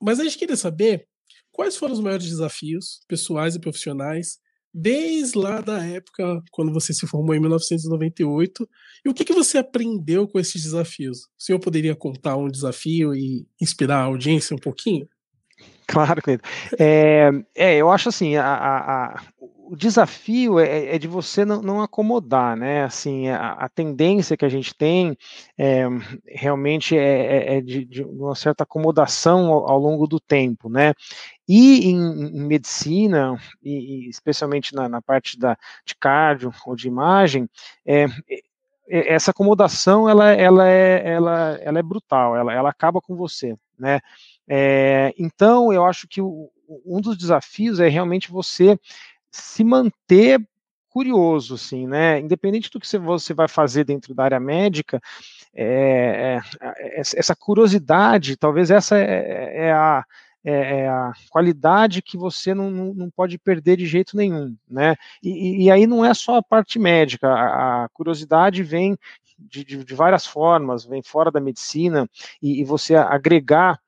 Mas a gente queria saber quais foram os maiores desafios pessoais e profissionais desde lá da época quando você se formou em 1998 e o que, que você aprendeu com esses desafios? O senhor poderia contar um desafio e inspirar a audiência um pouquinho? Claro, Cleiton. É, é, eu acho assim, a, a, a o desafio é, é, de você não, não, acomodar, né? Assim, a, a, tendência que a gente tem é, realmente é, é, é de, de, uma certa acomodação ao, ao, longo do tempo, né? E em, em medicina, e, e especialmente na, na, parte da, de cardio ou de imagem, é, é, essa acomodação ela, ela, é, ela, ela é brutal, ela, ela acaba com você, né? É, então, eu acho que o, um dos desafios é realmente você se manter curioso, assim, né? Independente do que você vai fazer dentro da área médica, é, é, essa curiosidade, talvez essa é, é a, é, é, a qualidade que você não, não, pode perder de jeito nenhum, né? E, e, aí não é só a parte médica, a, a curiosidade vem de, de, de, várias formas, vem fora da medicina, e, e você agregar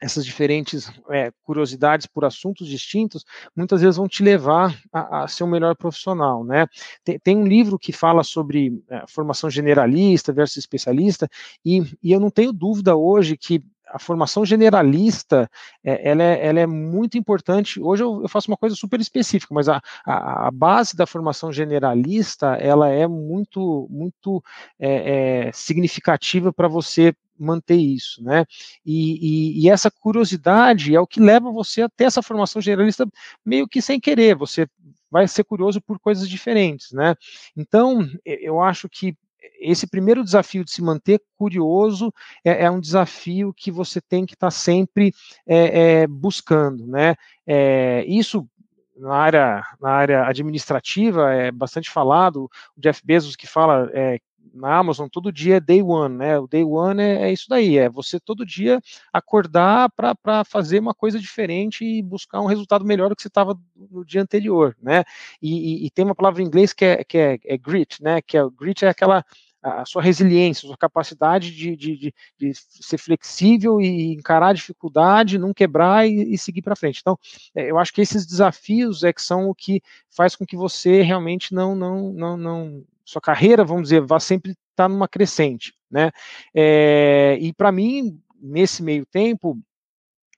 essas diferentes é, curiosidades por assuntos distintos, muitas vezes vão te levar a, a ser um melhor profissional, né? Tem, tem um livro que fala sobre é, formação generalista versus especialista, e, e, eu não tenho dúvida hoje que a formação generalista, é, ela, é, ela, é, muito importante. Hoje eu, eu, faço uma coisa super específica, mas a, a, a, base da formação generalista, ela é muito, muito é, é significativa para você manter isso, né? E, e, e, essa curiosidade é o que leva você a ter essa formação generalista meio que sem querer, você vai ser curioso por coisas diferentes, né? Então, eu acho que esse primeiro desafio de se manter curioso é, é um desafio que você tem que estar tá sempre é, é, buscando, né? É, isso na área, na área administrativa é bastante falado, o Jeff Bezos que fala é, na Amazon todo dia é day one, né? O day one é, é isso daí, é você todo dia acordar para fazer uma coisa diferente e buscar um resultado melhor do que você estava no dia anterior, né? E, e, e, tem uma palavra em inglês que é, que é, é grit, né? Que é grit é aquela a sua resiliência, a sua capacidade de, de, de, de ser flexível e encarar a dificuldade, não quebrar e, e seguir para frente. Então, é, eu acho que esses desafios é que são o que faz com que você realmente não, não, não, não sua carreira, vamos dizer, vá sempre estar tá numa crescente, né? É, e para mim, nesse meio tempo,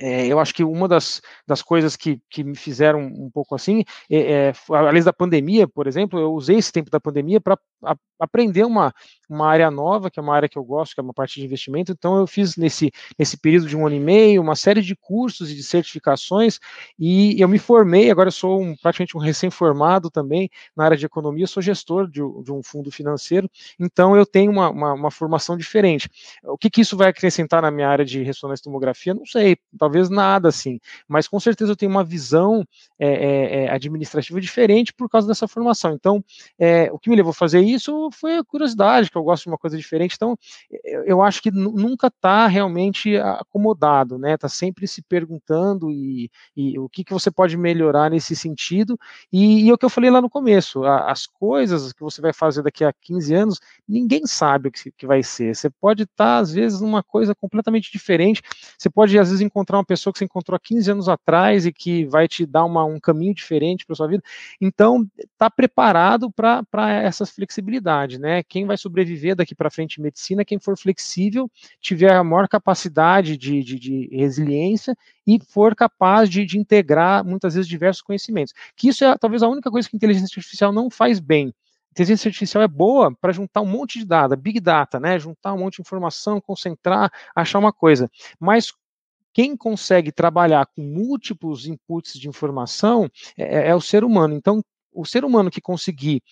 é, eu acho que uma das, das coisas que, que me fizeram um pouco assim, é, é, além da pandemia, por exemplo, eu usei esse tempo da pandemia para aprender uma, uma área nova, que é uma área que eu gosto, que é uma parte de investimento. Então, eu fiz nesse, nesse período de um ano e meio uma série de cursos e de certificações, e eu me formei. Agora, eu sou um, praticamente um recém-formado também na área de economia, sou gestor de, de um fundo financeiro, então eu tenho uma, uma, uma, formação diferente. O que, que isso vai acrescentar na minha área de ressonância e tomografia? Não sei, talvez nada assim, mas com certeza eu tenho uma visão é, é, é administrativa diferente por causa dessa formação. Então, é, o que me levou a fazer isso foi a curiosidade, que eu gosto de uma coisa diferente. Então, eu acho que nunca está realmente acomodado, né? Está sempre se perguntando e, e, o que, que você pode melhorar nesse sentido. E, e é o que eu falei lá no começo, a, as coisas que você vai fazer daqui a 15 anos, ninguém sabe o que, que vai ser. Você pode estar, tá, às vezes, numa coisa completamente diferente. Você pode, às vezes, encontrar uma pessoa que você encontrou há 15 anos atrás e que vai te dar uma, um caminho diferente para sua vida. Então, está preparado para essa flexibilidade, né? Quem vai sobreviver daqui para frente em medicina, quem for flexível, tiver a maior capacidade de, de, de resiliência e for capaz de, de, integrar muitas vezes diversos conhecimentos. Que isso é talvez a única coisa que a inteligência artificial não faz bem. A inteligência artificial é boa para juntar um monte de dados, big data, né? Juntar um monte de informação, concentrar, achar uma coisa. Mas quem consegue trabalhar com múltiplos inputs de informação é, é, é o ser humano. Então, o ser humano que conseguir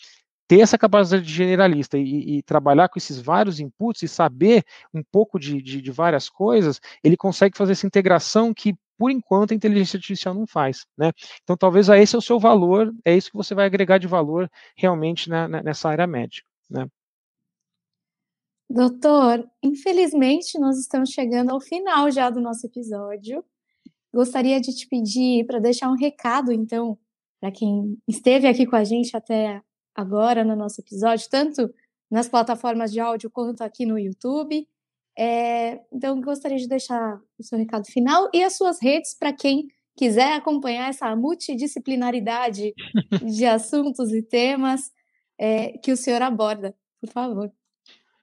ter essa capacidade de generalista e, e, trabalhar com esses vários inputs e saber um pouco de, de, de, várias coisas, ele consegue fazer essa integração que, por enquanto, a inteligência artificial não faz. Né? Então, talvez esse é o seu valor, é isso que você vai agregar de valor realmente nessa área médica. Né? Doutor, infelizmente nós estamos chegando ao final já do nosso episódio. Gostaria de te pedir para deixar um recado, então, para quem esteve aqui com a gente até agora no nosso episódio, tanto nas plataformas de áudio quanto aqui no YouTube. É, então, gostaria de deixar o seu recado final e as suas redes para quem quiser acompanhar essa multidisciplinaridade de assuntos e temas é, que o senhor aborda, por favor.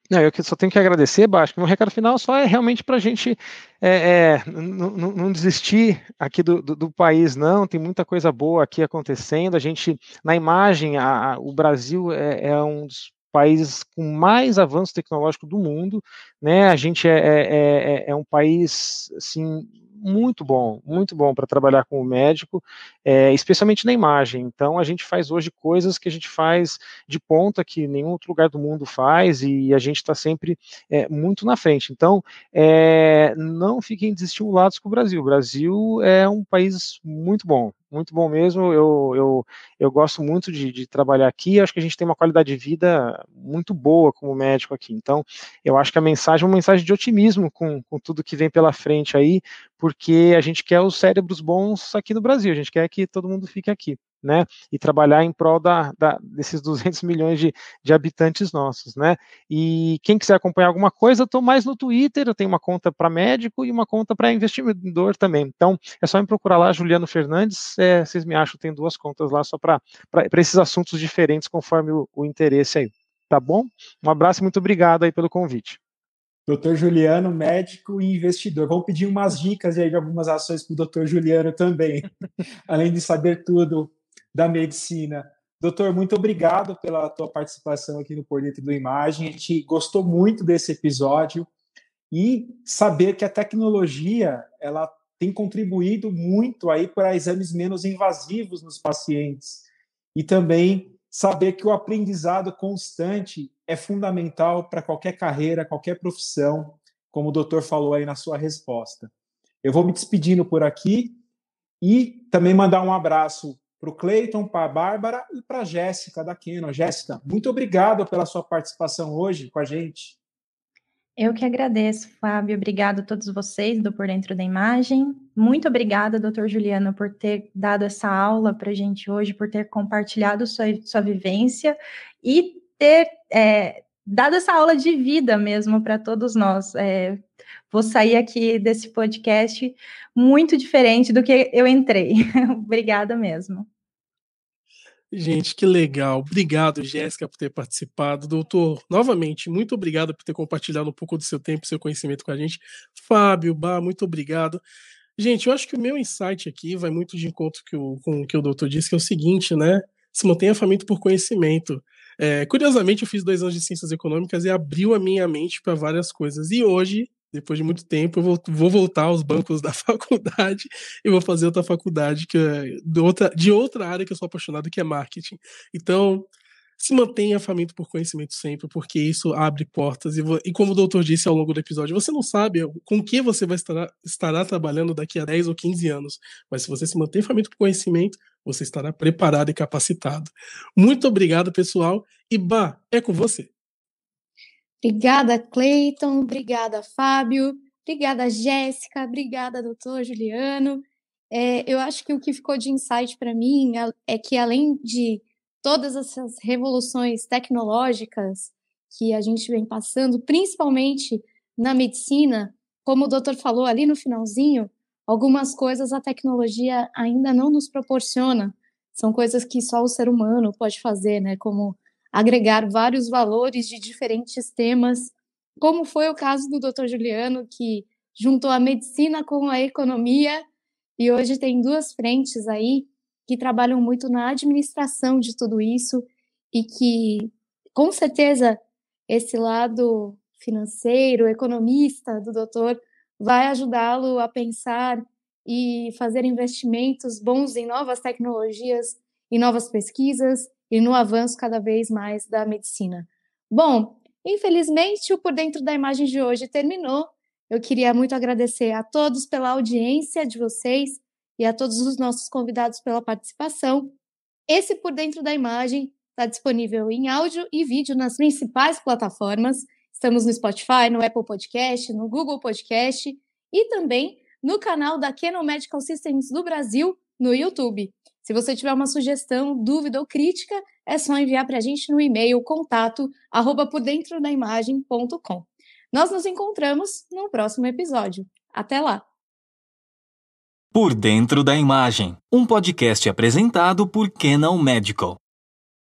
Não, eu só tenho que agradecer, Baixo. Meu recado final só é realmente para a gente é, é, não desistir aqui do, do, do, país, não. Tem muita coisa boa aqui acontecendo. A gente, na imagem, a, a, o Brasil é, é, um dos países com mais avanço tecnológico do mundo, né? A gente é, é, é, é um país, assim, muito bom, muito bom para trabalhar com o médico, é, especialmente na imagem. Então, a gente faz hoje coisas que a gente faz de ponta que nenhum outro lugar do mundo faz e a gente está sempre é, muito na frente. Então, é, não fiquem desestimulados com o Brasil. O Brasil é um país muito bom, muito bom mesmo. Eu, eu, eu gosto muito de, de trabalhar aqui. Acho que a gente tem uma qualidade de vida muito boa como médico aqui. Então, eu acho que a mensagem é uma mensagem de otimismo com, com tudo que vem pela frente aí, porque a gente quer os cérebros bons aqui no Brasil. A gente quer que todo mundo fique aqui né, e trabalhar em prol da, da, desses 200 milhões de, de, habitantes nossos, né, e quem quiser acompanhar alguma coisa, estou mais no Twitter, eu tenho uma conta para médico e uma conta para investidor também, então é só me procurar lá, Juliano Fernandes, é, vocês me acham, tem duas contas lá só para esses assuntos diferentes, conforme o, o interesse aí, tá bom? Um abraço e muito obrigado aí pelo convite. Doutor Juliano, médico e investidor. Vamos pedir umas dicas aí de algumas ações para o doutor Juliano também, além de saber tudo da medicina. Doutor, muito obrigado pela tua participação aqui no Por Dentro do Imagem. A gente gostou muito desse episódio e saber que a tecnologia ela tem contribuído muito aí para exames menos invasivos nos pacientes e também saber que o aprendizado constante é fundamental para qualquer carreira, qualquer profissão, como o doutor falou aí na sua resposta. Eu vou me despedindo por aqui e também mandar um abraço para o Cleiton, para a Bárbara e para a Jéssica da Keno. Jéssica, muito obrigado pela sua participação hoje com a gente. Eu que agradeço, Fábio. Obrigado a todos vocês do Por Dentro da Imagem. Muito obrigada, doutor Juliano, por ter dado essa aula para a gente hoje, por ter compartilhado sua, sua vivência e ter é, dado essa aula de vida mesmo para todos nós. É, vou sair aqui desse podcast muito diferente do que eu entrei. Obrigada mesmo. Gente, que legal. Obrigado, Jéssica, por ter participado. Doutor, novamente, muito obrigado por ter compartilhado um pouco do seu tempo, seu conhecimento com a gente. Fábio, Bah, muito obrigado. Gente, eu acho que o meu insight aqui vai muito de encontro que o, com o que o doutor disse, que é o seguinte, né? Se mantenha faminto por conhecimento. É, curiosamente, eu fiz dois anos de ciências econômicas e abriu a minha mente para várias coisas. E hoje, depois de muito tempo, eu vou, vou, voltar aos bancos da faculdade e vou fazer outra faculdade que é de outra, de outra área que eu sou apaixonado, que é marketing. Então, se mantenha faminto por conhecimento sempre, porque isso abre portas. E, e, como o doutor disse ao longo do episódio, você não sabe com que você vai estar estará trabalhando daqui a 10 ou 15 anos, mas se você se manter faminto por conhecimento, você estará preparado e capacitado. Muito obrigado, pessoal, e Bah, é com você. Obrigada, Cleiton, obrigada, Fábio, obrigada, Jéssica, obrigada, doutor Juliano. É, eu acho que o que ficou de insight para mim é que, além de todas essas revoluções tecnológicas que a gente vem passando, principalmente na medicina, como o doutor falou ali no finalzinho, algumas coisas a tecnologia ainda não nos proporciona. São coisas que só o ser humano pode fazer, né? Como agregar vários valores de diferentes temas, como foi o caso do Dr. Juliano, que juntou a medicina com a economia e hoje tem duas frentes aí que trabalham muito na administração de tudo isso e que, com certeza, esse lado financeiro, economista do doutor vai ajudá-lo a pensar e fazer investimentos bons em novas tecnologias, em novas pesquisas e no avanço cada vez mais da medicina. Bom, infelizmente o Por Dentro da Imagem de hoje terminou. Eu queria muito agradecer a todos pela audiência de vocês e a todos os nossos convidados pela participação. Esse Por Dentro da Imagem está disponível em áudio e vídeo nas principais plataformas. Estamos no Spotify, no Apple Podcast, no Google Podcast e também no canal da Canon Medical Systems do Brasil no YouTube. Se você tiver uma sugestão, dúvida ou crítica, é só enviar para a gente no e-mail contato arroba por dentro da imagem.com. Nós nos encontramos no próximo episódio. Até lá! Por Dentro da Imagem, um podcast apresentado por Canon Medical.